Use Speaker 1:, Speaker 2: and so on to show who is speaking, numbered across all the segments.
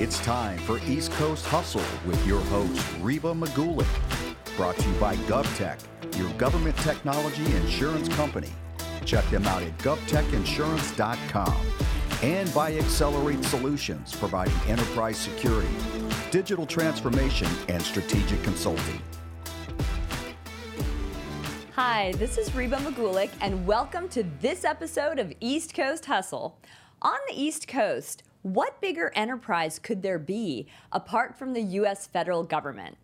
Speaker 1: It's time for East Coast Hustle with your host, Reba Magulik. Brought to you by GovTech, your government technology insurance company. Check them out at govtechinsurance.com. And by Xcelerate Solutions, providing enterprise security, digital transformation, and strategic consulting.
Speaker 2: Hi, this is Reba Magulik, and welcome to this episode of East Coast Hustle. On the East Coast, what bigger enterprise could there be apart from the U.S. federal government?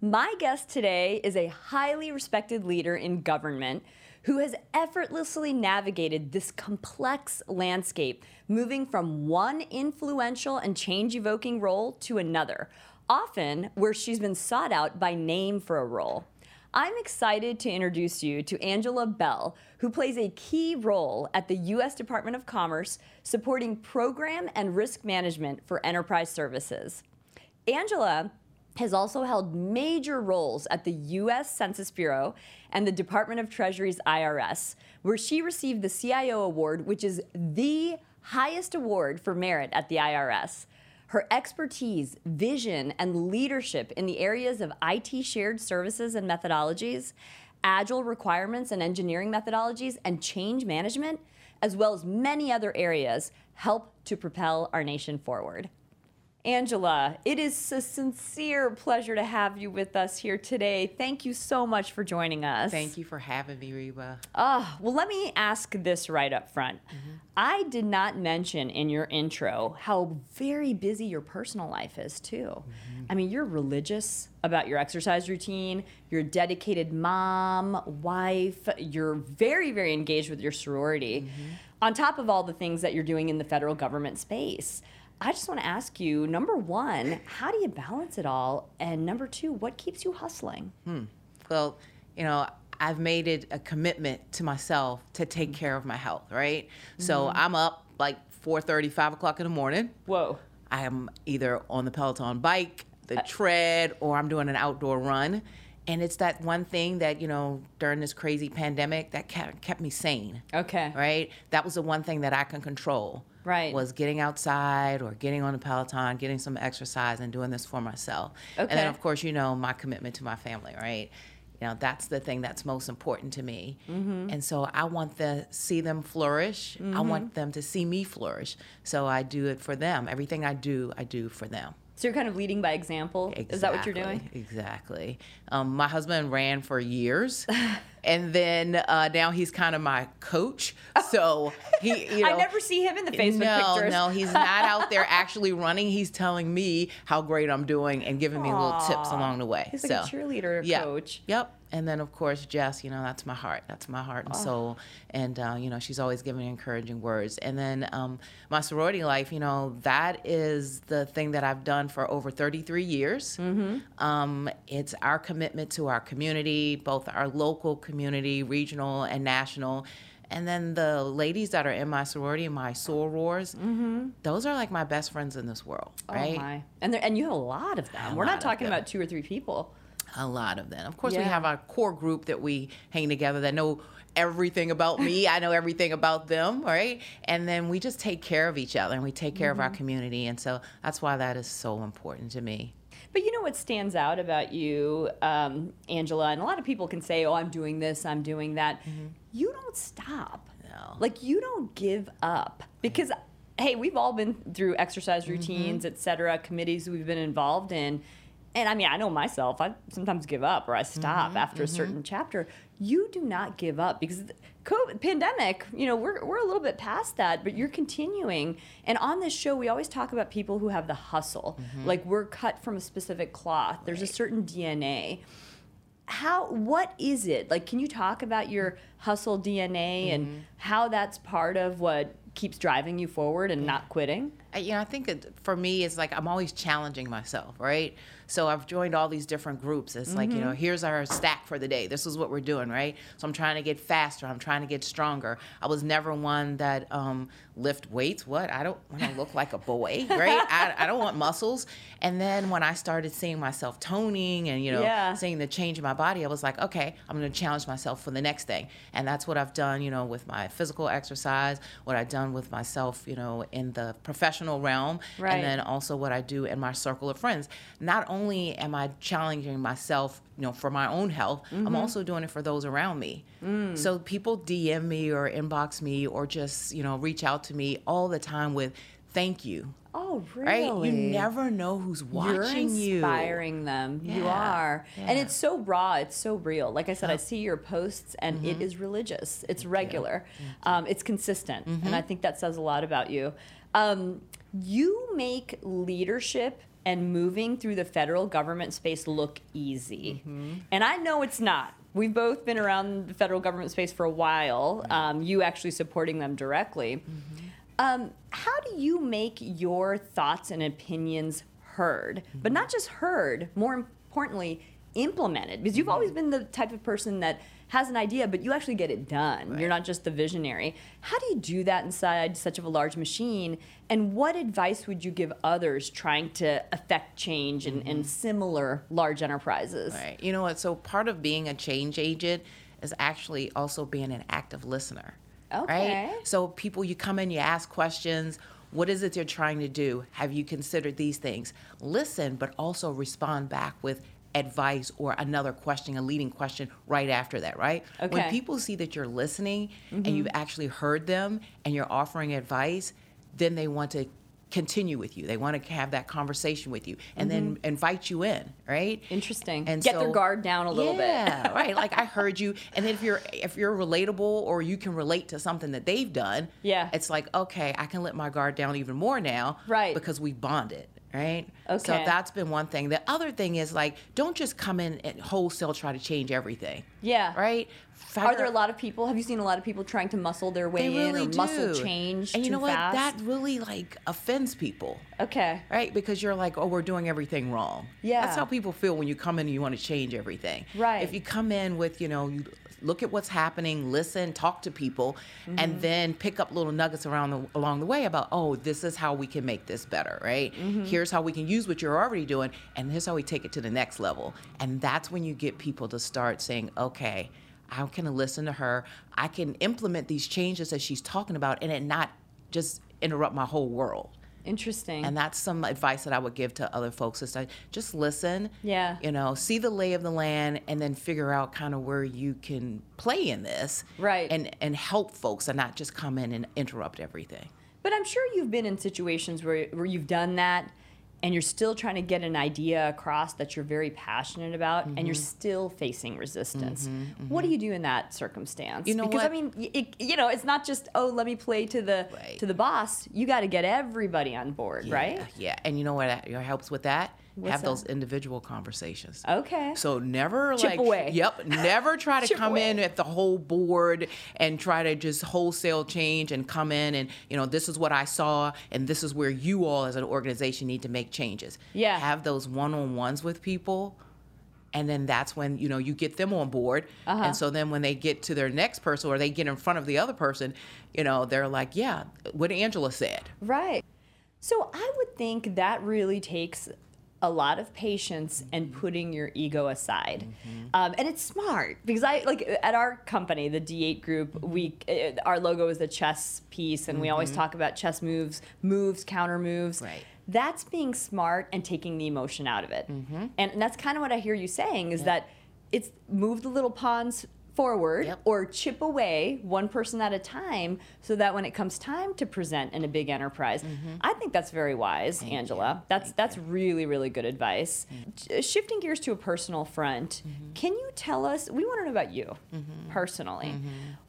Speaker 2: My guest today is a highly respected leader in government who has effortlessly navigated this complex landscape, moving from one influential and change evoking role to another, often where she's been sought out by name for a role. I'm excited to introduce you to Angela Bell, who plays a key role at the U.S. Department of Commerce supporting program and risk management for enterprise services. Angela has also held major roles at the U.S. Census Bureau and the Department of Treasury's IRS, where she received the CIO Award, which is the highest award for merit at the IRS. Her expertise, vision, and leadership in the areas of IT shared services and methodologies, agile requirements and engineering methodologies, and change management, as well as many other areas, help to propel our nation forward. Angela, it is a sincere pleasure to have you with us here today. Thank you so much for joining us.
Speaker 3: Thank you for having me, Reba.
Speaker 2: Ah, well, let me ask this right up front. Mm-hmm. I did not mention in your intro how very busy your personal life is, too. Mm-hmm. I mean, you're religious about your exercise routine, you're a dedicated mom, wife, you're very, very engaged with your sorority, mm-hmm. on top of all the things that you're doing in the federal government space. I just want to ask you number one, how do you balance it all? And number two, what keeps you hustling?
Speaker 3: Hmm. Well, you know, I've made it a commitment to myself to take care of my health, right? Mm-hmm. So I'm up like 4:30, 5 o'clock in the morning.
Speaker 2: Whoa.
Speaker 3: I am either on the Peloton bike, the uh, tread, or I'm doing an outdoor run. And it's that one thing that, you know, during this crazy pandemic that kept, kept me sane.
Speaker 2: Okay.
Speaker 3: Right? That was the one thing that I can control
Speaker 2: right.
Speaker 3: was getting outside or getting on a Peloton, getting some exercise, and doing this for myself. Okay. And then, of course, you know, my commitment to my family, right? You know, that's the thing that's most important to me. Mm-hmm. And so I want to see them flourish. Mm-hmm. I want them to see me flourish. So I do it for them. Everything I do, I do for them.
Speaker 2: So you're kind of leading by example.
Speaker 3: Exactly,
Speaker 2: Is that what you're doing?
Speaker 3: Exactly. Um, my husband ran for years, and then uh, now he's kind of my coach. So he, you know,
Speaker 2: I never see him in the Facebook
Speaker 3: no,
Speaker 2: pictures.
Speaker 3: No, he's not out there actually running. He's telling me how great I'm doing and giving me little tips along the way.
Speaker 2: He's so, like a cheerleader
Speaker 3: yeah,
Speaker 2: coach.
Speaker 3: Yep and then of course Jess, you know, that's my heart. That's my heart and oh. soul. And uh, you know, she's always giving encouraging words. And then um, my sorority life, you know, that is the thing that I've done for over 33 years. Mm-hmm. Um, it's our commitment to our community, both our local community, regional and national. And then the ladies that are in my sorority, my sorors, mm-hmm. those are like my best friends in this world, oh, right?
Speaker 2: Oh my! And and you have a lot of them. A We're not talking about two or three people.
Speaker 3: A lot of them. Of course, yeah. we have our core group that we hang together that know everything about me. I know everything about them, right? And then we just take care of each other and we take care mm-hmm. of our mm-hmm. community. And so that's why that is so important to me.
Speaker 2: But you know what stands out about you, um, Angela, and a lot of people can say, "Oh, I'm doing this, I'm doing that." Mm-hmm. You don't stop.
Speaker 3: No.
Speaker 2: Like you don't give up because, hey, we've all been through exercise mm-hmm. routines, mm-hmm. et cetera, committees we've been involved in and I mean, I know myself, I sometimes give up or I stop mm-hmm, after mm-hmm. a certain chapter. You do not give up because the COVID pandemic, you know, we're, we're a little bit past that, but you're continuing. And on this show, we always talk about people who have the hustle. Mm-hmm. Like we're cut from a specific cloth, there's right. a certain DNA. How, what is it? Like, can you talk about your hustle DNA and mm-hmm. how that's part of what keeps driving you forward and not quitting?
Speaker 3: You know, I think it, for me, it's like I'm always challenging myself, right? So I've joined all these different groups. It's mm-hmm. like, you know, mm-hmm. here's our stack for the day. This is what we're doing, right? So I'm trying to get faster. I'm trying to get stronger. I was never one that um, lift weights. What? I don't want to look like a boy, right? I, I don't want muscles. And then when I started seeing myself toning and, you know, yeah. seeing the change in my body, I was like, okay, I'm going to challenge myself for the next thing. And that's what I've done, you know, with my physical exercise, what I've done with myself, you know, in the professional professional realm
Speaker 2: Right.
Speaker 3: and then also what I do in my circle of friends. Not only am I challenging myself, you know, for my own health,
Speaker 2: Mm-hmm.
Speaker 3: I'm also doing it for those around me.
Speaker 2: Mm.
Speaker 3: So people DM me or inbox me or just, you know, reach out to me all the time with thank you.
Speaker 2: Oh, really?
Speaker 3: Right? You never know who's watching
Speaker 2: You're
Speaker 3: you.
Speaker 2: inspiring them. You
Speaker 3: Yeah,
Speaker 2: are. And it's so raw. It's so real. Like I said, I see your posts and
Speaker 3: Mm-hmm.
Speaker 2: it is religious. It's regular. Um, it's consistent.
Speaker 3: Mm-hmm.
Speaker 2: And I think that says a lot about you. Um, you make leadership and moving through the federal government space look easy.
Speaker 3: Mm-hmm.
Speaker 2: And I know it's not. We've both been around the federal government space for a while, um, you actually supporting them directly.
Speaker 3: Mm-hmm.
Speaker 2: Um, how do you make your thoughts and opinions heard, but not just heard, more importantly, implemented? Because you've always been the type of person that has an idea, but you actually get it done. You're not just the visionary. How do you do that inside such of a large machine? And what advice would you give others trying to affect change in, in mm-hmm. similar large enterprises?
Speaker 3: Right. You know what? So part of being a change agent is actually also being an active listener.
Speaker 2: Okay.
Speaker 3: Right? So people you come in, you ask questions. What is it you're trying to do? Have you considered these things? Listen, but also respond back with advice or another question, a leading question right after that, right?
Speaker 2: Okay.
Speaker 3: When people see that you're listening and you've mm-hmm. actually heard them and you're offering advice, then they want to continue with you. They want to have that conversation with you and then mm-hmm. invite you in, right?
Speaker 2: Interesting.
Speaker 3: And
Speaker 2: Get their guard down a little bit.
Speaker 3: yeah, right. Like I heard you, and then if you're if you're relatable or you can relate to something that they've done,
Speaker 2: Yeah.
Speaker 3: it's like okay, I can let my guard down even more now,
Speaker 2: Right.
Speaker 3: Because we bonded, right?
Speaker 2: Okay.
Speaker 3: So that's been one thing. The other thing is like, don't just come in and wholesale try to change everything.
Speaker 2: Yeah.
Speaker 3: Right.
Speaker 2: Are there a lot of people? Have you seen a lot of people trying to muscle their way
Speaker 3: They really
Speaker 2: in or
Speaker 3: do.
Speaker 2: muscle change
Speaker 3: And you know what?
Speaker 2: fast?
Speaker 3: That really like offends people.
Speaker 2: okay.
Speaker 3: Right, because you're like, oh, we're doing everything wrong.
Speaker 2: Yeah.
Speaker 3: that's how people feel when you come in and you want to change everything.
Speaker 2: Right.
Speaker 3: If you come in with, you know, you look at what's happening, listen, talk to people,
Speaker 2: Mm-hmm.
Speaker 3: and then pick up little nuggets around the, along the way about, oh, this is how we can make this better, right?
Speaker 2: Mm-hmm.
Speaker 3: Here's how we can use what you're already doing, and here's how we take it to the next level. And that's when you get people to start saying, okay, I can listen to her. I can implement these changes that she's talking about, and it not just interrupt my whole world.
Speaker 2: Interesting.
Speaker 3: And that's some advice that I would give to other folks is like just listen.
Speaker 2: Yeah.
Speaker 3: You know, see the lay of the land and then figure out kind of where you can play in this.
Speaker 2: Right.
Speaker 3: And and help folks and not just come in and interrupt everything.
Speaker 2: but I'm sure you've been in situations where, where you've done that and you're still trying to get an idea across that you're very passionate about and
Speaker 3: Mm-hmm.
Speaker 2: you're still facing resistance. What do you do in that circumstance?
Speaker 3: You know
Speaker 2: because I mean, it, you know, it's not just oh, let me play to the
Speaker 3: Right.
Speaker 2: to the boss. You got to get everybody on board, right?
Speaker 3: Yeah, Yeah. And you know what that- helps with that?
Speaker 2: What's
Speaker 3: Have
Speaker 2: that?
Speaker 3: those individual conversations.
Speaker 2: Okay.
Speaker 3: So never
Speaker 2: Chip
Speaker 3: like
Speaker 2: away.
Speaker 3: yep, never try to come in at the whole board and try to just wholesale change and come in and you know this is what I saw and this is where you all as an organization need to make changes.
Speaker 2: Yeah.
Speaker 3: Have those one-on-ones with people and then that's when you know you get them on board
Speaker 2: Uh-huh.
Speaker 3: and so then when they get to their next person or they get in front of the other person you know they're like yeah what angela said
Speaker 2: Right. So I would think that really takes a lot of patience and mm-hmm. putting your ego aside. Mm-hmm. Um, and it's smart because I like at our company, the D8 group, mm-hmm. we uh, our logo is the chess piece and we always talk about chess moves, moves, counter moves.
Speaker 3: Right.
Speaker 2: That's being smart and taking the emotion out of it. And, and that's kind of what I hear you saying is that it's move the little pawns forward
Speaker 3: Yep.
Speaker 2: or chip away one person at a time so that when it comes time to present in a big enterprise. Mm-hmm. I think that's very wise angela. that's that's really really good advice. Mm-hmm. Sh- shifting gears to a personal front mm-hmm. can you tell us we want to know about you personally.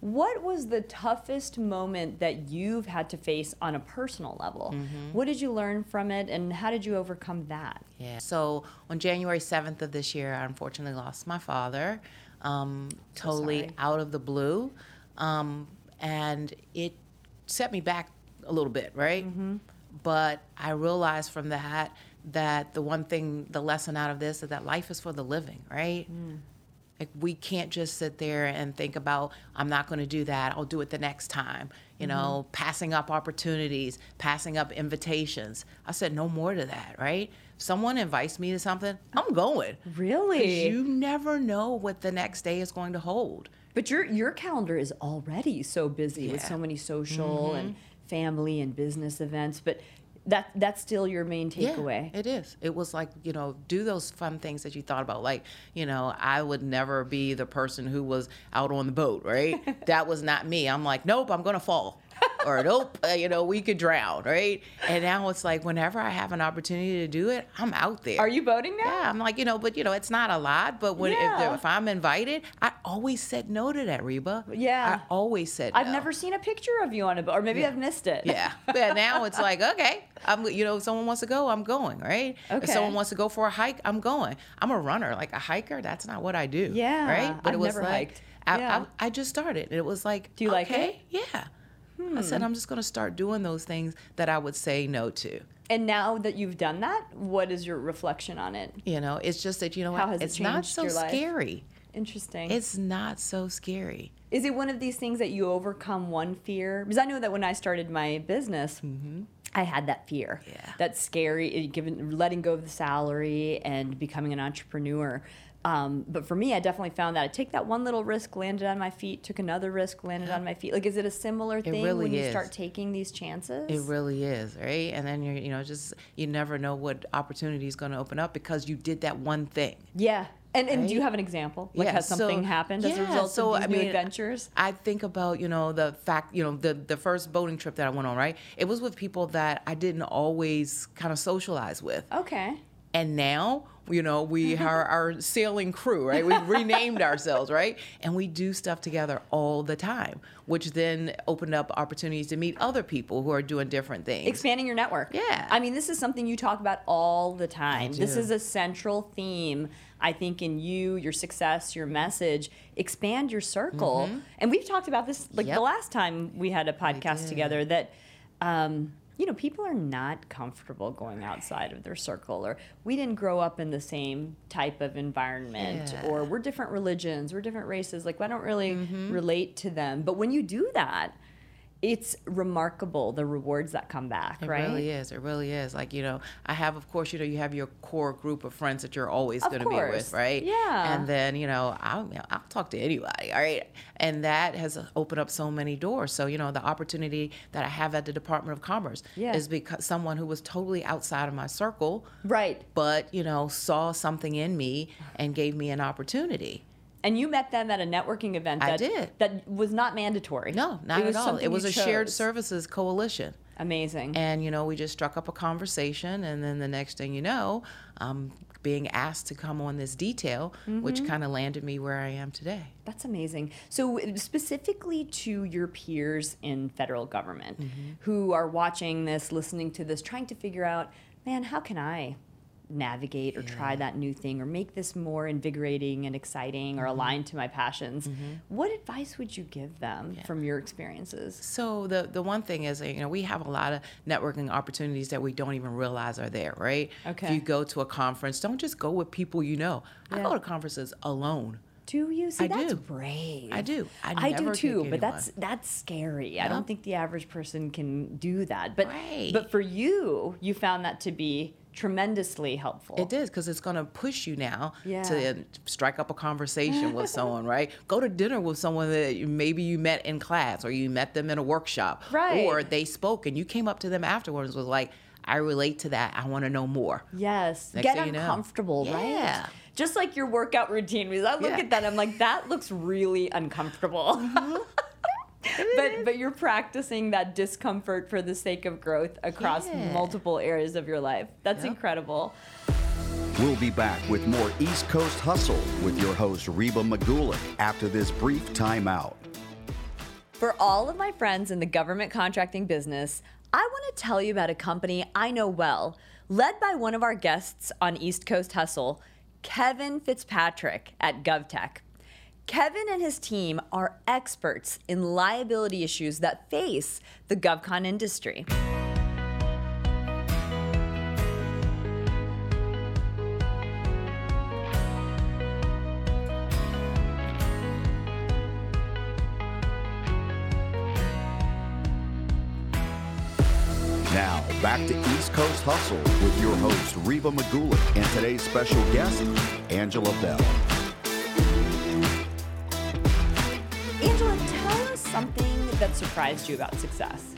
Speaker 2: What was the toughest moment that you've had to face on a personal level? What did you learn from it and how did you overcome that?
Speaker 3: Yeah. So on January 7th of this year, I unfortunately lost my father, um, totally
Speaker 2: sorry.
Speaker 3: out of the blue. Um, and it set me back a little bit, right? But I realized from that that the one thing, the lesson out of this is that life is for the living, right? Like we can't just sit there and think about I'm not going to do that. I'll do it the next time. You know, passing up opportunities, passing up invitations. I said no more to that, right? Someone invites me to something, I'm going.
Speaker 2: really
Speaker 3: you never know what the next day is going to hold.
Speaker 2: But your your calendar is already so busy with
Speaker 3: Yeah. Mm-hmm.
Speaker 2: so many social and family and business events. But that that's still your main takeaway.
Speaker 3: Yeah, it is. It was like, you know, do those fun things that you thought about. Like, you know, I would never be the person who was out on the boat, right? that was not me. I'm like, nope, I'm going to fall or nope, uh, you know, we could drown, right? And now it's like whenever I have an opportunity to do it, I'm out there.
Speaker 2: Are you boating now?
Speaker 3: Yeah, I'm like, you know, but you know, it's not a lot. But when
Speaker 2: Yeah.
Speaker 3: if, if I'm invited, I always said no to that, Reba.
Speaker 2: Yeah.
Speaker 3: I always said.
Speaker 2: I've
Speaker 3: no.
Speaker 2: never seen a picture of you on a boat, or maybe
Speaker 3: Yeah.
Speaker 2: I've missed it.
Speaker 3: Yeah. Yeah. Now it's like, okay, I'm, you know, if someone wants to go, I'm going, right?
Speaker 2: Okay.
Speaker 3: If someone wants to go for a hike, I'm going. I'm a runner, like a hiker. That's not what I do.
Speaker 2: Yeah,
Speaker 3: Right. But
Speaker 2: I've
Speaker 3: it was
Speaker 2: never
Speaker 3: like,
Speaker 2: hiked.
Speaker 3: I,
Speaker 2: Yeah.
Speaker 3: I, I just started. and It was like,
Speaker 2: Do you like
Speaker 3: okay,
Speaker 2: it?
Speaker 3: Yeah. I said, hmm. I'm just going to start doing those things that I would say no to.
Speaker 2: And now that you've done that, what is your reflection on it?
Speaker 3: You know, it's just that, you know
Speaker 2: How
Speaker 3: what?
Speaker 2: has it
Speaker 3: It's not so
Speaker 2: your life?
Speaker 3: scary.
Speaker 2: Interesting.
Speaker 3: It's not so scary.
Speaker 2: Is it one of these things that you overcome one fear? Because I know that when I started my business, mm-hmm. I had that fear.
Speaker 3: Yeah.
Speaker 2: That scary, eh, given letting go of the salary and becoming an entrepreneur. Um, but for me, I definitely found that I take that one little risk, landed on my feet, took another risk, landed on my feet. Like, is it a similar thing
Speaker 3: really
Speaker 2: when you start taking these chances?
Speaker 3: It really is, right? And then you're, you know, just you never know what opportunity is going to open up because you did that one thing.
Speaker 2: yeah. And, and do you have an example? Like,
Speaker 3: Yeah,
Speaker 2: has something
Speaker 3: so-
Speaker 2: happened as a result
Speaker 3: so,
Speaker 2: of these
Speaker 3: I
Speaker 2: new
Speaker 3: mean,
Speaker 2: adventures?
Speaker 3: I think about, you know, the fact, you know, the the first boating trip that I went on, right? It was with people that I didn't always kind of socialize with.
Speaker 2: Okay.
Speaker 3: And now, you know, we are our sailing crew, right? We renamed ourselves, right? And we do stuff together all the time, which then opened up opportunities to meet other people who are doing different things.
Speaker 2: expanding your network.
Speaker 3: Yeah.
Speaker 2: I mean, this is something you talk about all the time. This is a central theme, I think, in you, your success, your message. Expand your circle. And we've talked about this like the
Speaker 3: Mm-hmm.
Speaker 2: Last time we had a podcast together that. Um, you know, people are not comfortable going outside of their circle, or we didn't grow up in the same type of environment,
Speaker 3: Yeah.
Speaker 2: or we're different religions, we're different races. Like, I don't really
Speaker 3: Mm-hmm.
Speaker 2: relate to them. But when you do that, it's remarkable the rewards that come back,
Speaker 3: It
Speaker 2: right?
Speaker 3: It really is. It really is. Like, you know, I have, of course, you know, you have your core group of friends that you're always going to be with, right?
Speaker 2: Yeah.
Speaker 3: And then, you know, I'll, I'll talk to anybody, all right? And that has opened up so many doors. So, you know, the opportunity that I have at the Department of Commerce
Speaker 2: Yeah.
Speaker 3: is because someone who was totally outside of my circle,
Speaker 2: Right.
Speaker 3: but, you know, saw something in me and gave me an opportunity.
Speaker 2: And you met them at a networking event
Speaker 3: I
Speaker 2: that,
Speaker 3: did.
Speaker 2: that was not mandatory.
Speaker 3: No, not at all. It was a shared services coalition.
Speaker 2: Amazing.
Speaker 3: And, you know, we just struck up a conversation. And then the next thing you know, I'm being asked to come on this detail, which kind of landed me where I am today.
Speaker 2: That's amazing. So, specifically to your peers in federal government
Speaker 3: Mm-hmm.
Speaker 2: who are watching this, listening to this, trying to figure out, man, how can I navigate or try that new thing or make this more invigorating and exciting
Speaker 3: Mm-hmm.
Speaker 2: or aligned to my passions? What advice would you give them from your experiences?
Speaker 3: So the the one thing is, you know, we have a lot of networking opportunities that we don't even realize are there, right?
Speaker 2: Okay.
Speaker 3: If you go to a conference, don't just go with people you know. I go to conferences alone.
Speaker 2: Do you see?
Speaker 3: I
Speaker 2: that's
Speaker 3: do.
Speaker 2: brave.
Speaker 3: I do. I
Speaker 2: I do too, but that's that's scary. I don't think the average person can do that. But
Speaker 3: Right.
Speaker 2: but for you, you found that to be tremendously helpful.
Speaker 3: It is because it's going to push you now
Speaker 2: Yeah.
Speaker 3: to strike up a conversation with someone, right? Go to dinner with someone that maybe you met in class or you met them in a workshop,
Speaker 2: Right.
Speaker 3: Or they spoke and you came up to them afterwards was like, "I relate to that. I want to know more."
Speaker 2: Yes.
Speaker 3: Next
Speaker 2: Get
Speaker 3: thing you know.
Speaker 2: uncomfortable, right?
Speaker 3: Yeah.
Speaker 2: Just like your workout routine. Because I look
Speaker 3: Yeah.
Speaker 2: at that, I'm like, that looks really uncomfortable.
Speaker 3: Mm-hmm.
Speaker 2: but eh. but you're practicing that discomfort for the sake of growth across
Speaker 3: Yeah.
Speaker 2: multiple areas of your life. That's
Speaker 3: Yep.
Speaker 2: incredible.
Speaker 1: We'll be back with more East Coast Hustle with your host, Reba Magulik, after this brief timeout.
Speaker 2: For all of my friends in the government contracting business, I want to tell you about a company I know well, led by one of our guests on East Coast Hustle, Kevin Fitzpatrick at GovTech. Kevin and his team are experts in liability issues that face the GovCon industry.
Speaker 1: Now, back to East Coast Hustle with your host, Reba Magulik, and today's special guest, Angela Bell.
Speaker 2: That surprised you about success.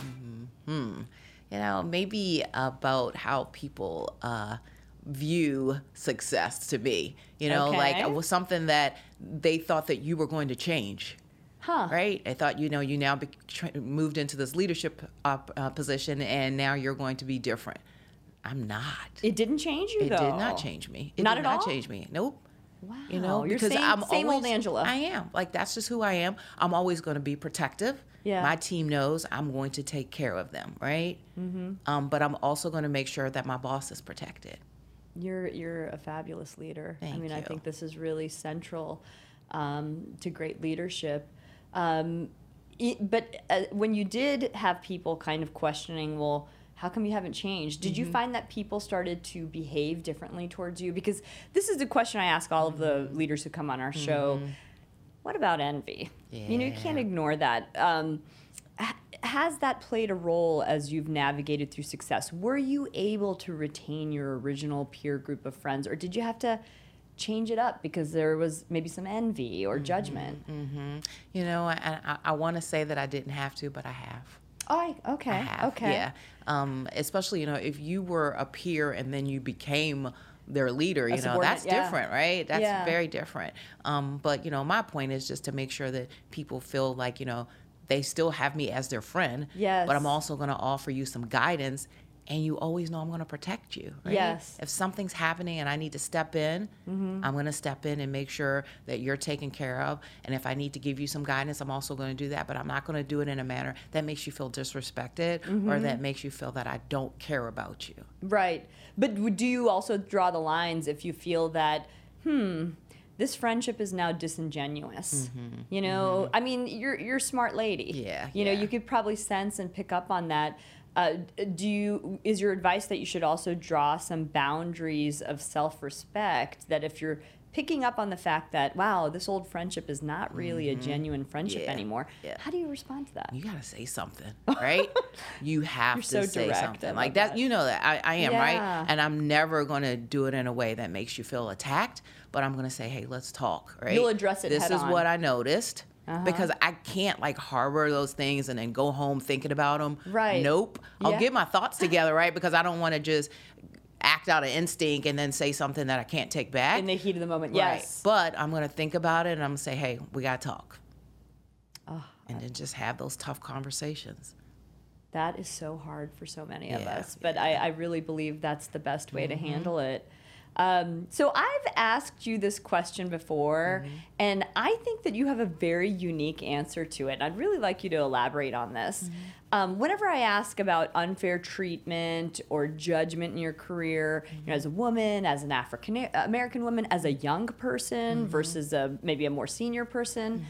Speaker 2: Hmm.
Speaker 3: You know, maybe about how people uh, view success to be. You know, like it was something that they thought that you were going to change.
Speaker 2: Huh.
Speaker 3: Right? I thought, you know, you now be, tra- moved into this leadership uh, uh, position and now you're going to be different. I'm not.
Speaker 2: It didn't change you
Speaker 3: It
Speaker 2: though.
Speaker 3: did not change me. It
Speaker 2: Not
Speaker 3: did
Speaker 2: at
Speaker 3: not
Speaker 2: all?
Speaker 3: change me. Nope.
Speaker 2: Wow.
Speaker 3: You know,
Speaker 2: You're
Speaker 3: because
Speaker 2: same,
Speaker 3: I'm
Speaker 2: same old Angela.
Speaker 3: I am. Like that's just who I am. I'm always going to be protective.
Speaker 2: Yeah.
Speaker 3: My team knows I'm going to take care of them, right? Mm-hmm. Um, but I'm also going to make sure that my boss is protected.
Speaker 2: You're you're a fabulous leader.
Speaker 3: Thank I
Speaker 2: mean, I think this is really central um, to great leadership. Um, i- but uh, when you did have people kind of questioning, well, how come you haven't changed? Did you
Speaker 3: Mm-hmm.
Speaker 2: find that people started to behave differently towards you? Because this is the question I ask all of the
Speaker 3: Mm-hmm.
Speaker 2: leaders who come on our show. What about envy? You know, you can't ignore that. Um, has that played a role as you've navigated through success? Were you able to retain your original peer group of friends, or did you have to change it up because there was maybe some envy or judgment?
Speaker 3: You know, and I, I want to say that I didn't have to, but I have.
Speaker 2: Oh, I- okay,
Speaker 3: have.
Speaker 2: okay.
Speaker 3: Yeah. Um, especially, you know, if you were a peer and then you became their leader, you know, that's
Speaker 2: yeah.
Speaker 3: different, right? That's
Speaker 2: Yeah.
Speaker 3: very different. Um, but, you know, my point is just to make sure that people feel like, you know, they still have me as their friend.
Speaker 2: Yes.
Speaker 3: But I'm also going to offer you some guidance. And you always know I'm going to protect you. Right?
Speaker 2: Yes.
Speaker 3: If something's happening and I need to step in,
Speaker 2: Mm-hmm.
Speaker 3: I'm going to step in and make sure that you're taken care of. And if I need to give you some guidance, I'm also going to do that. But I'm not going to do it in a manner that makes you feel disrespected or
Speaker 2: Mm-hmm.
Speaker 3: that makes you feel that I don't care about you.
Speaker 2: Right. But do you also draw the lines if you feel that, hmm, this friendship is now disingenuous? You know, I mean, you're you're a smart lady.
Speaker 3: Mm-hmm. Yeah,
Speaker 2: You know, you could probably sense and pick up on that. Uh, do you is your advice that you should also draw some boundaries of self-respect that if you're picking up on the fact that wow this old friendship is not really a genuine friendship
Speaker 3: Mm-hmm. Yeah,
Speaker 2: anymore
Speaker 3: yeah.
Speaker 2: how do you respond to that
Speaker 3: You got to say something, right? you have
Speaker 2: You're
Speaker 3: to
Speaker 2: so
Speaker 3: say
Speaker 2: direct.
Speaker 3: Something. Like that,
Speaker 2: that.
Speaker 3: you know that. I, I am,
Speaker 2: Yeah.
Speaker 3: right? And I'm never going to do it in a way that makes you feel attacked, but I'm going to say, hey, let's talk, right?
Speaker 2: You'll address it
Speaker 3: This is
Speaker 2: on.
Speaker 3: what I noticed.
Speaker 2: Uh-huh.
Speaker 3: Because I can't like harbor those things and then go home thinking about them.
Speaker 2: Right.
Speaker 3: Nope. I'll
Speaker 2: Yeah.
Speaker 3: get my thoughts together, right? Because I don't want to just act out of instinct and then say something that I can't take back.
Speaker 2: in the heat of the moment
Speaker 3: Right.
Speaker 2: yes
Speaker 3: But I'm going to think about it and I'm going to say, hey, we got to talk.
Speaker 2: Oh,
Speaker 3: and then just have those tough conversations.
Speaker 2: That is so hard for so many of us, but I, I really believe that's the best way
Speaker 3: Mm-hmm.
Speaker 2: to handle it. Um, so I've asked you this question before,
Speaker 3: Mm-hmm.
Speaker 2: and I think that you have a very unique answer to it. I'd really like you to elaborate on this.
Speaker 3: Mm-hmm.
Speaker 2: Um, whenever I ask about unfair treatment or judgment in your career,
Speaker 3: Mm-hmm.
Speaker 2: know, as a woman, as an African American woman, as a young
Speaker 3: Mm-hmm.
Speaker 2: person versus a maybe a more senior person,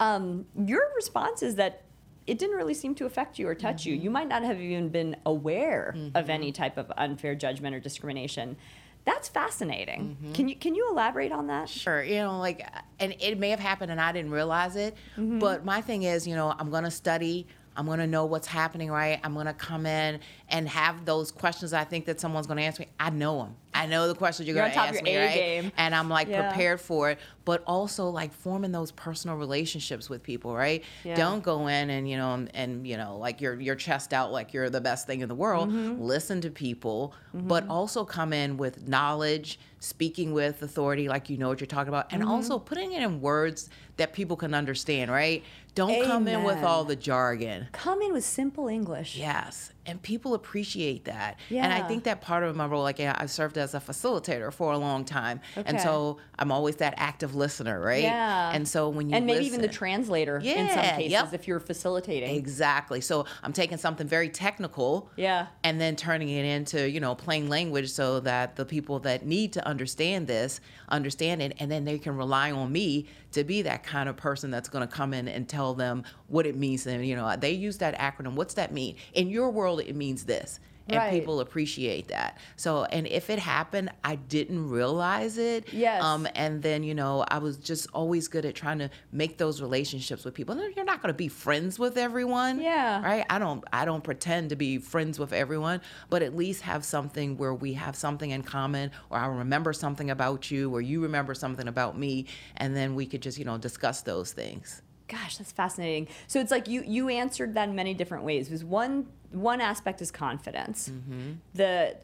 Speaker 2: um, your response is that it didn't really seem to affect you or touch you. You might not have even been aware of any type of unfair judgment or discrimination. That's fascinating. Mm-hmm. Can you can you elaborate on that?
Speaker 3: Sure, you know, like, and it may have happened and I didn't realize it. Mm-hmm. But my thing is, you know, I'm going to study. I'm going to know what's happening, right? I'm going to come in and have those questions I think that someone's going to ask me. I know them. I know the questions you're
Speaker 2: You're
Speaker 3: going to ask me, right?
Speaker 2: game.
Speaker 3: And I'm like
Speaker 2: Yeah.
Speaker 3: prepared for it, but also like forming those personal relationships with people, right?
Speaker 2: Yeah.
Speaker 3: Don't go in and you know and, and you know like your your chest out like you're the best thing in the world.
Speaker 2: Mm-hmm.
Speaker 3: Listen to people, but also come in with knowledge, speaking with authority, like you know what you're talking about,
Speaker 2: Mm-hmm.
Speaker 3: and also putting it in words that people can understand, right? Don't come in with all the jargon.
Speaker 2: Come in with simple English.
Speaker 3: Yes, and people appreciate that. And I think that part of my role, like yeah, I served as a facilitator for a long time, and so I'm always that active listener, right?
Speaker 2: Yeah.
Speaker 3: And so when you
Speaker 2: and maybe even the
Speaker 3: listen-
Speaker 2: translator in some cases
Speaker 3: yep.
Speaker 2: if you're facilitating.
Speaker 3: Exactly. So I'm taking something very technical.
Speaker 2: Yeah.
Speaker 3: And then turning it into, you know, plain language so that the people that need to understand this understand it. And then they can rely on me to be that kind of person that's going to come in and tell them what it means. And, you know, they use that acronym. What's that mean? In your world, it means this. And
Speaker 2: Right.
Speaker 3: people appreciate that. So, and if it happened, I didn't realize it.
Speaker 2: Yes.
Speaker 3: Um, and then, you know, I was just always good at trying to make those relationships with people. You're not going to be friends with everyone
Speaker 2: Yeah.
Speaker 3: right i don't i don't pretend to be friends with everyone but at least have something where we have something in common or i remember something about you or you remember something about me and then we could just you know discuss those things
Speaker 2: Gosh, that's fascinating. So it's like you you answered that in many different ways. Was one one aspect is confidence.
Speaker 3: Mm-hmm.
Speaker 2: The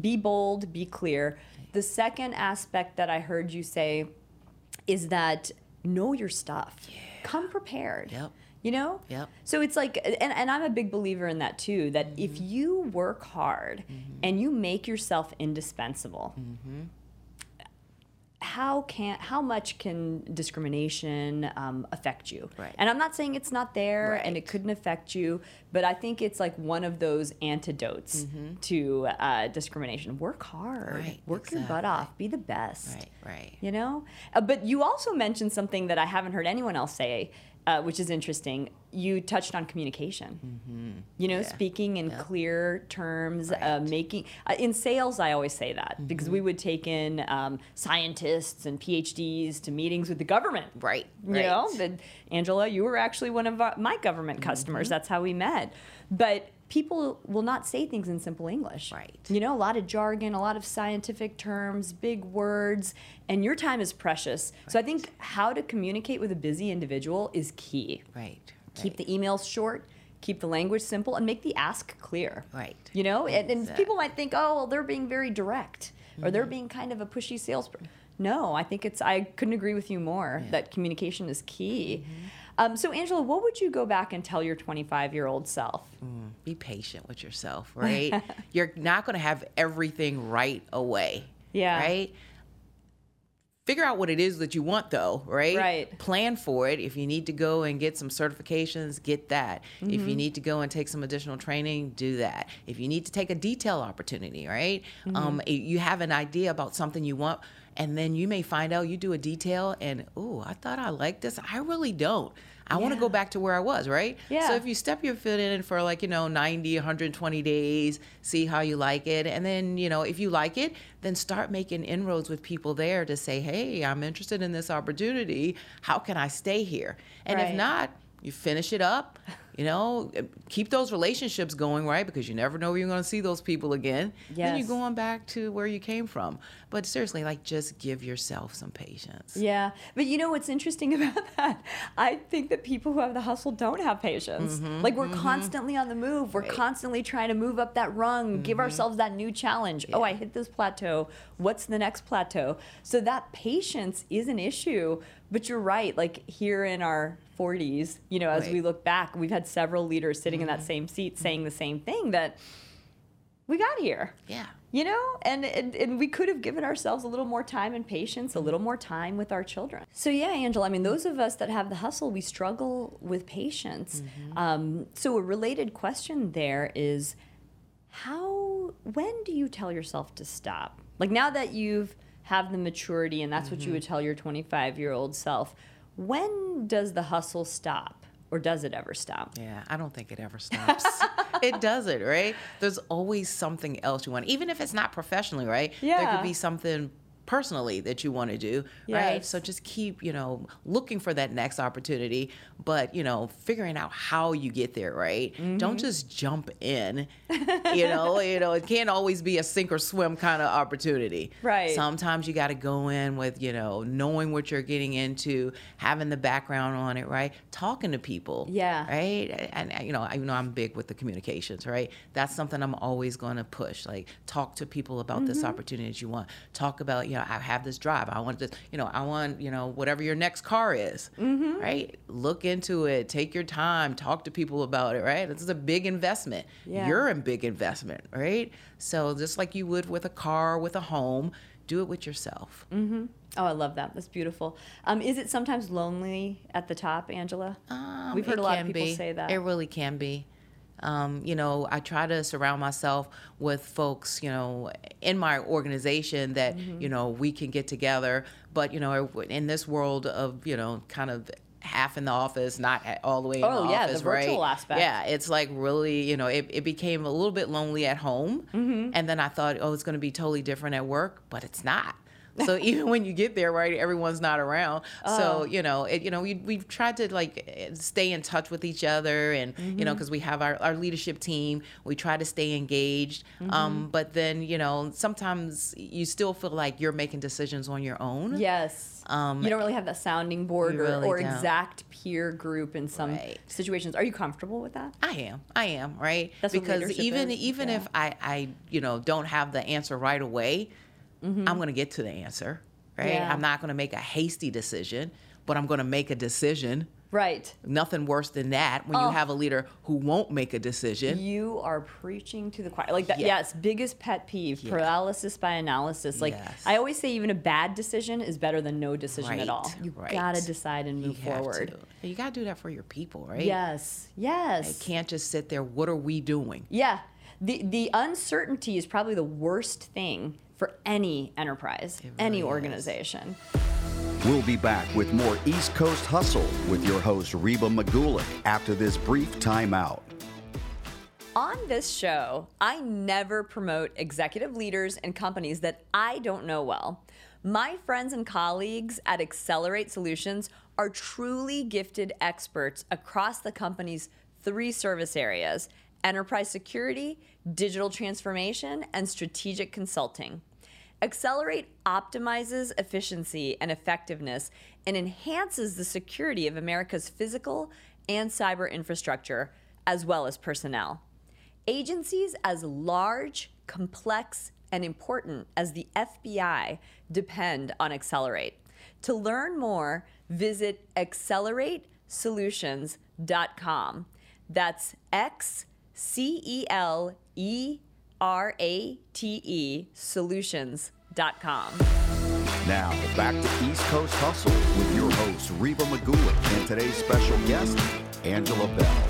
Speaker 2: be bold, be clear. The second aspect that I heard you say is that know your stuff. Come prepared.
Speaker 3: Yep.
Speaker 2: You know?
Speaker 3: Yep.
Speaker 2: So it's like, and, and I'm a big believer in that too, that if
Speaker 3: Mm-hmm.
Speaker 2: you work hard and you make yourself indispensable,
Speaker 3: Mm-hmm.
Speaker 2: How can how much can discrimination um, affect you?
Speaker 3: Right.
Speaker 2: And I'm not saying it's not there and it couldn't affect you, but I think it's like one of those antidotes to uh, discrimination. Work hard,
Speaker 3: Mm-hmm. Right,
Speaker 2: work your butt off, be the best.
Speaker 3: Right, right.
Speaker 2: You know, uh, but you also mentioned something that I haven't heard anyone else say, uh, which is interesting. You touched on communication. You know,
Speaker 3: Mm-hmm. Yeah.
Speaker 2: speaking in
Speaker 3: Yep.
Speaker 2: clear terms, uh,
Speaker 3: Right. Mm-hmm.
Speaker 2: making uh, in sales. I always say that because we would take in um, scientists and PhDs to meetings with the government.
Speaker 3: Right,
Speaker 2: You
Speaker 3: right.
Speaker 2: know, Angela, you were actually one of our, my government
Speaker 3: Mm-hmm.
Speaker 2: customers. That's how we met. But people will not say things in simple English.
Speaker 3: Right.
Speaker 2: You know, a lot of jargon, a lot of scientific terms, big words, and your time is precious. So I think how to communicate with a busy individual is key.
Speaker 3: Right.
Speaker 2: Keep the emails short, keep the language simple, and make the ask clear.
Speaker 3: Right.
Speaker 2: You know, and, and people might think, oh, well, they're being very direct or
Speaker 3: Mm-hmm.
Speaker 2: they're being kind of a pushy salesperson. No, I think it's, I couldn't agree with you more that communication is key.
Speaker 3: Mm-hmm.
Speaker 2: Um, so, Angela, what would you go back and tell your 25 year old self?
Speaker 3: be patient with yourself, right? You're not going to have everything right away.
Speaker 2: Yeah.
Speaker 3: Right? Figure out what it is that you want, though, right?
Speaker 2: Right.
Speaker 3: Plan for it. If you need to go and get some certifications, get that. If
Speaker 2: Mm-hmm.
Speaker 3: you need to go and take some additional training, do that. If you need to take a detail opportunity, right?
Speaker 2: Mm-hmm.
Speaker 3: Um, you have an idea about something you want, and then you may find out you do a detail, and oh, I thought I liked this. I really don't. I want to go back to where I was, right?
Speaker 2: Yeah.
Speaker 3: So if you step your foot in for like, you know, 90, 120 days, see how you like it. And then, you know, if you like it, then start making inroads with people there to say, hey, I'm interested in this opportunity. How can I stay here? And
Speaker 2: Right.
Speaker 3: if not, you finish it up, you know, keep those relationships going, right? Because you never know where you're going to see those people again. Then you're going back to where you came from. But seriously, like, just give yourself some patience.
Speaker 2: Yeah, but you know what's interesting about that? I think that people who have the hustle don't have patience. like we're constantly on the move. We're
Speaker 3: Mm-hmm. Right. Mm-hmm.
Speaker 2: constantly trying to move up that rung, give ourselves that new challenge. Oh, I hit this plateau. What's the next plateau? So that patience is an issue. But you're right. Like here in our 40s, you know, as
Speaker 3: Right.
Speaker 2: we look back, we've had several leaders sitting in that same seat saying the same thing that we got here
Speaker 3: Yeah.
Speaker 2: you know and, and and we could have given ourselves a little more time and patience a little more time with our children so yeah angela i mean those of us that have the hustle we struggle with patience um, so a related question there is how when do you tell yourself to stop like now that you've have the maturity and that's what you mm-hmm. would tell your 25 year old self when does the hustle stop or does it ever stop
Speaker 3: Yeah, I don't think it ever stops. it doesn't, right? There's always something else you want, even if it's not professionally, right?
Speaker 2: Yeah.
Speaker 3: There could be something personally that you want to do, right? So just keep, you know, looking for that next opportunity, but, you know, figuring out how you get there, right?
Speaker 2: Mm-hmm.
Speaker 3: Don't just jump in. you know, you know, it can't always be a sink or swim kind of opportunity.
Speaker 2: Right.
Speaker 3: Sometimes you got to go in with, you know, knowing what you're getting into, having the background on it, right? Talking to people
Speaker 2: Yeah.
Speaker 3: right? And and, you know, I you know I'm big with the communications, right? That's something I'm always going to push. Like, talk to people about this
Speaker 2: Mm-hmm.
Speaker 3: opportunity that you want. Talk about, you know, I have this drive. I want this, you know, I want, you know, whatever your next car is,
Speaker 2: Mm-hmm.
Speaker 3: right? Look into it. Take your time. Talk to people about it, right? This is a big investment.
Speaker 2: Yeah.
Speaker 3: You're a big investment, right? So just like you would with a car, with a home, do it with yourself.
Speaker 2: Oh, I love that. That's beautiful. Um, is it sometimes lonely at the top, Angela?
Speaker 3: Um,
Speaker 2: We've heard a lot of people
Speaker 3: be.
Speaker 2: say that.
Speaker 3: It really can be. Um, you know, I try to surround myself with folks, you know, in my organization that,
Speaker 2: Mm-hmm.
Speaker 3: you know, we can get together. But, you know, in this world of, you know, kind of half in the office, not all the way in
Speaker 2: Oh,
Speaker 3: the
Speaker 2: yeah, the
Speaker 3: office,
Speaker 2: virtual
Speaker 3: right?
Speaker 2: aspect.
Speaker 3: Yeah, it's like really, you know, it, it became a little bit lonely at home.
Speaker 2: Mm-hmm.
Speaker 3: And then I thought, oh, it's going to be totally different at work, but it's not. So even when you get there, right, everyone's not around.
Speaker 2: Oh.
Speaker 3: So you know, it, you know, we we've tried to like stay in touch with each other, and you
Speaker 2: Mm-hmm.
Speaker 3: know, because we have our, our leadership team, we try to stay engaged.
Speaker 2: Mm-hmm.
Speaker 3: Um, but then you know, sometimes you still feel like you're making decisions on your own.
Speaker 2: Yes.
Speaker 3: Um,
Speaker 2: you don't really have that sounding board or,
Speaker 3: really
Speaker 2: or exact peer group in some
Speaker 3: Right.
Speaker 2: situations. Are you comfortable with that?
Speaker 3: I am. I am, right?
Speaker 2: That's
Speaker 3: because even
Speaker 2: is,
Speaker 3: even
Speaker 2: yeah.
Speaker 3: if I I you know don't have the answer right away,
Speaker 2: Mm-hmm.
Speaker 3: I'm going to get to the answer, right?
Speaker 2: Yeah.
Speaker 3: I'm not going to make a hasty decision, but I'm going to make a decision.
Speaker 2: Right.
Speaker 3: Nothing worse than that when
Speaker 2: Oh.
Speaker 3: you have a leader who won't make a decision.
Speaker 2: You are preaching to the choir. Like that,
Speaker 3: Yeah.
Speaker 2: yes, biggest pet peeve,
Speaker 3: Yeah.
Speaker 2: paralysis by analysis. Like
Speaker 3: Yes.
Speaker 2: I always say even a bad decision is better than no decision at all. You
Speaker 3: right.
Speaker 2: gotta decide and
Speaker 3: You
Speaker 2: move
Speaker 3: have
Speaker 2: forward.
Speaker 3: to. You got to do that for your people, right?
Speaker 2: Yes. Yes.
Speaker 3: You can't just sit there. What are we doing?
Speaker 2: Yeah. The the uncertainty is probably the worst thing for any enterprise, any
Speaker 3: really is.
Speaker 2: organization.
Speaker 1: We'll be back with more East Coast Hustle with your host, Reba Magulik, after this brief timeout.
Speaker 2: On this show, I never promote executive leaders and companies that I don't know well. My friends and colleagues at Xcelerate Solutions are truly gifted experts across the company's three service areas enterprise security, digital transformation, and strategic consulting. Xcelerate optimizes efficiency and effectiveness and enhances the security of America's physical and cyber infrastructure, as well as personnel. Agencies as large, complex, and important as the FBI depend on Xcelerate. To learn more, visit xceleratesolutions.com. That's X C E L E R A T E solutions.com.
Speaker 1: Now, back to East Coast Hustle with your host, Reba Magulik, and today's special guest, Angela Bell.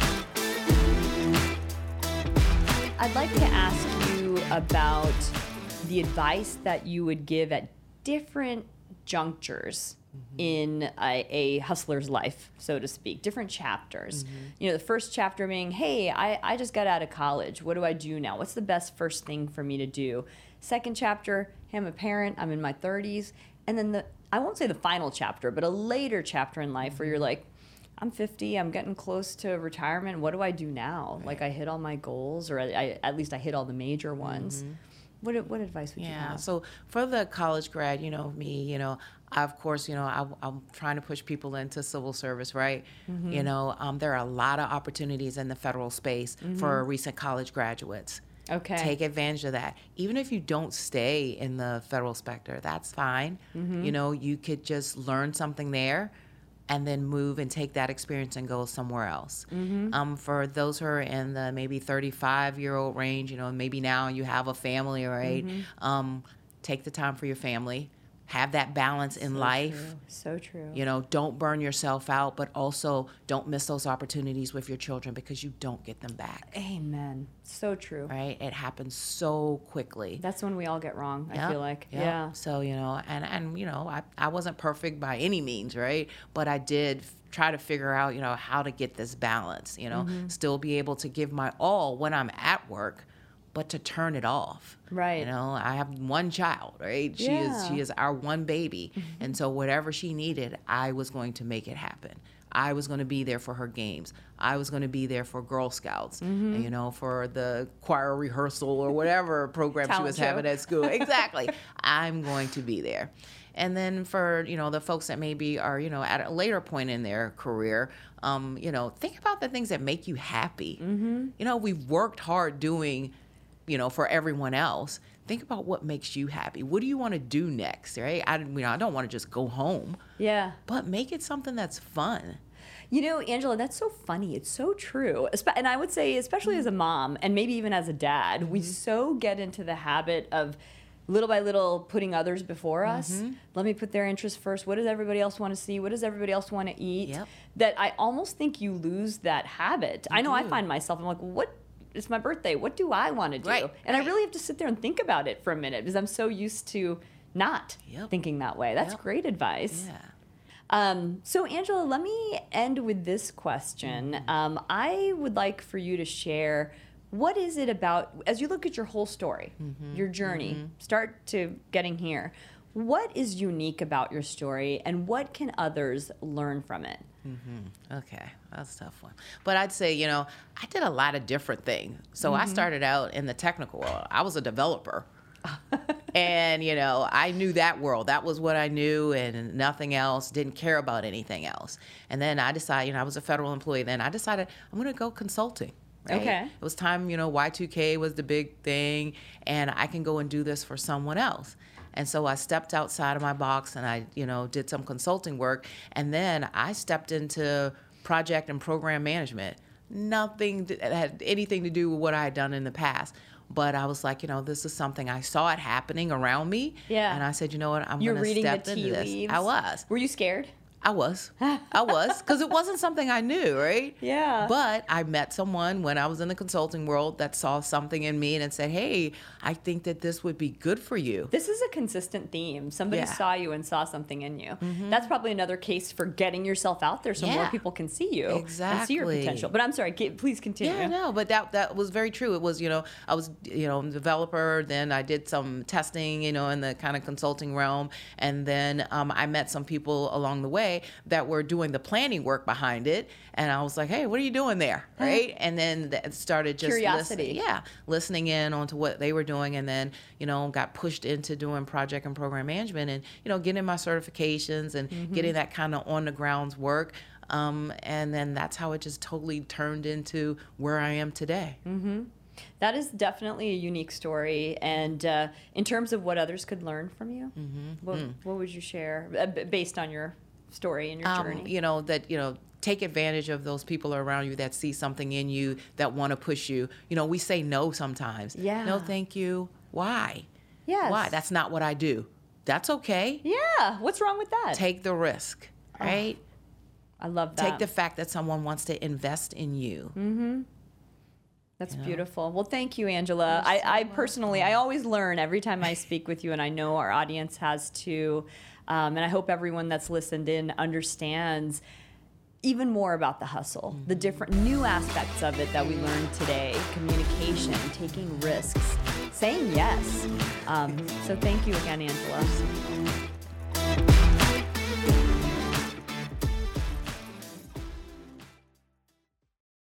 Speaker 2: I'd like to ask you about the advice that you would give at different junctures Mm-hmm. in a, a hustler's life, so to speak, different chapters. Mm-hmm. You know, the first chapter being, hey, I, I just got out of college. What do I do now? What's the best first thing for me to do? Second chapter, hey, I'm a parent, I'm in my 30s. And then the, I won't say the final chapter, but a later chapter in life where you're mm-hmm. like, I'm 50. I'm getting close to retirement. What do I do now? Like I hit all my goals, or I, I, at least I hit all the major ones. What what advice would you
Speaker 3: Yeah.
Speaker 2: have?
Speaker 3: So for the college grad, you know, me, you know, I, of course, you know, I, I'm trying to push people into civil service, right?
Speaker 2: Mm-hmm.
Speaker 3: You know, um, there are a lot of opportunities in the federal space for recent college graduates.
Speaker 2: Mm-hmm. Okay.
Speaker 3: Take advantage of that. Even if you don't stay in the federal sector, that's fine.
Speaker 2: Mm-hmm.
Speaker 3: You know, you could just learn something there and then move and take that experience and go somewhere else.
Speaker 2: Mm-hmm.
Speaker 3: Um, for those who are in the maybe 35 year old range, you know, maybe now you have a family, right?
Speaker 2: Mm-hmm.
Speaker 3: Um, take the time for your family, have that balance in life.
Speaker 2: So true.
Speaker 3: You know, don't burn yourself out, but also don't miss those opportunities with your children because you don't get them back.
Speaker 2: Amen. So true.
Speaker 3: Right? It happens so quickly.
Speaker 2: That's when we all get wrong. I feel like.
Speaker 3: yep.
Speaker 2: Yeah.
Speaker 3: So you know, and and you know, I I wasn't perfect by any means, right? But I did try to figure out, you know, how to get this balance. You know,
Speaker 2: Mm-hmm.
Speaker 3: still be able to give my all when I'm at work, but to turn it off.
Speaker 2: Right.
Speaker 3: You know, I have one child, right? She is
Speaker 2: Yeah.
Speaker 3: she is our one baby, and so whatever she needed, I was going to make it happen. I was going to be there for her games. I was going to be there for Girl Scouts,
Speaker 2: Mm-hmm.
Speaker 3: you know, for the choir rehearsal or whatever program she was
Speaker 2: show.
Speaker 3: having at school. Exactly. I'm going to be there. And then for, you know, the folks that maybe are, you know, at a later point in their career, um, you know, think about the things that make you happy. Mm-hmm. You know, we've worked hard doing, you know, for everyone else. Think about what makes you happy. What do you want to do next, right? I, you know, I don't want to just go home,
Speaker 2: Yeah.
Speaker 3: but make it something that's fun.
Speaker 2: You know, Angela, that's so funny. It's so true. And I would say, especially as a mom and maybe even as a dad, we mm-hmm. so get into the habit of little by little putting others before us. Mm-hmm. Let me put their interests first. What does everybody else want to see? What does everybody else want to eat?
Speaker 3: Yep.
Speaker 2: That I almost think you lose that habit. I know I find myself, I'm like, what? It's my birthday. What do I want to do?
Speaker 3: Right,
Speaker 2: And I really have to sit there and think about it for a minute because I'm so used to not
Speaker 3: Yep.
Speaker 2: thinking that way. That's
Speaker 3: Yep.
Speaker 2: great advice.
Speaker 3: Yeah.
Speaker 2: Um, so, Angela, let me end with this question.
Speaker 3: Mm-hmm.
Speaker 2: Um, I would like for you to share what is it about, as you look at your whole story,
Speaker 3: Mm-hmm.
Speaker 2: your journey, start to getting here, What is unique about your story and what can others learn from it?
Speaker 3: Mm-hmm. Okay, that's a tough one. But I'd say, you know, I did a lot of different things. So mm-hmm. I started out in the technical world. I was a developer. and, you know, I knew that world. That was what I knew and nothing else, didn't care about anything else. And then I decided, you know, I was a federal employee. Then I decided I'm going to go consulting. Right?
Speaker 2: Okay.
Speaker 3: It was time, you know, Y2K was the big thing, and I can go and do this for someone else. And so I stepped outside of my box and I, you know, did some consulting work. And then I stepped into project and program management. Nothing that had anything to do with what I had done in the past. But I was like, you know, this is something I saw it happening around me.
Speaker 2: Yeah.
Speaker 3: And I said, you know what, I'm
Speaker 2: going
Speaker 3: to step
Speaker 2: the
Speaker 3: into this.
Speaker 2: Leaves.
Speaker 3: I was.
Speaker 2: Were you scared?
Speaker 3: I was. I was because it wasn't something I knew, right?
Speaker 2: Yeah.
Speaker 3: But I met someone when I was in the consulting world that saw something in me and said, "Hey, I think that this would be good for you."
Speaker 2: This is a consistent theme. Somebody yeah. saw you and saw something in you. Mm-hmm. That's probably another case for getting yourself out there so yeah. more people can see you
Speaker 3: exactly.
Speaker 2: and see your potential. But I'm sorry, please continue.
Speaker 3: Yeah, no, but that that was very true. It was, you know, I was, you know, a developer. Then I did some testing, you know, in the kind of consulting realm, and then um, I met some people along the way that were doing doing the planning work behind it. And I was like, hey, what are you doing there? Right. And then that started just
Speaker 2: curiosity.
Speaker 3: Listening, yeah. Listening in onto what they were doing. And then, you know, got pushed into doing project and program management and, you know, getting my certifications and mm-hmm. getting that kind of on the grounds work. Um, and then that's how it just totally turned into where I am today.
Speaker 2: Mm-hmm. That is definitely a unique story. And uh, in terms of what others could learn from you, mm-hmm. what, mm. what, would you share uh, based on your story and your um, journey?
Speaker 3: You know, that, you know, take advantage of those people around you that see something in you that want to push you. You know, we say no sometimes.
Speaker 2: Yeah.
Speaker 3: No, thank you. Why?
Speaker 2: Yes.
Speaker 3: Why? That's not what I do. That's okay.
Speaker 2: Yeah. What's wrong with that?
Speaker 3: Take the risk, right?
Speaker 2: Oh, I love that.
Speaker 3: Take the fact that someone wants to invest in you.
Speaker 2: Mm-hmm. That's you know? beautiful. Well, thank you, Angela. I, I personally, I always learn every time I speak with you, and I know our audience has too. Um, and I hope everyone that's listened in understands even more about the hustle, the different new aspects of it that we learned today communication, taking risks, saying yes. Um, so thank you again, Angela.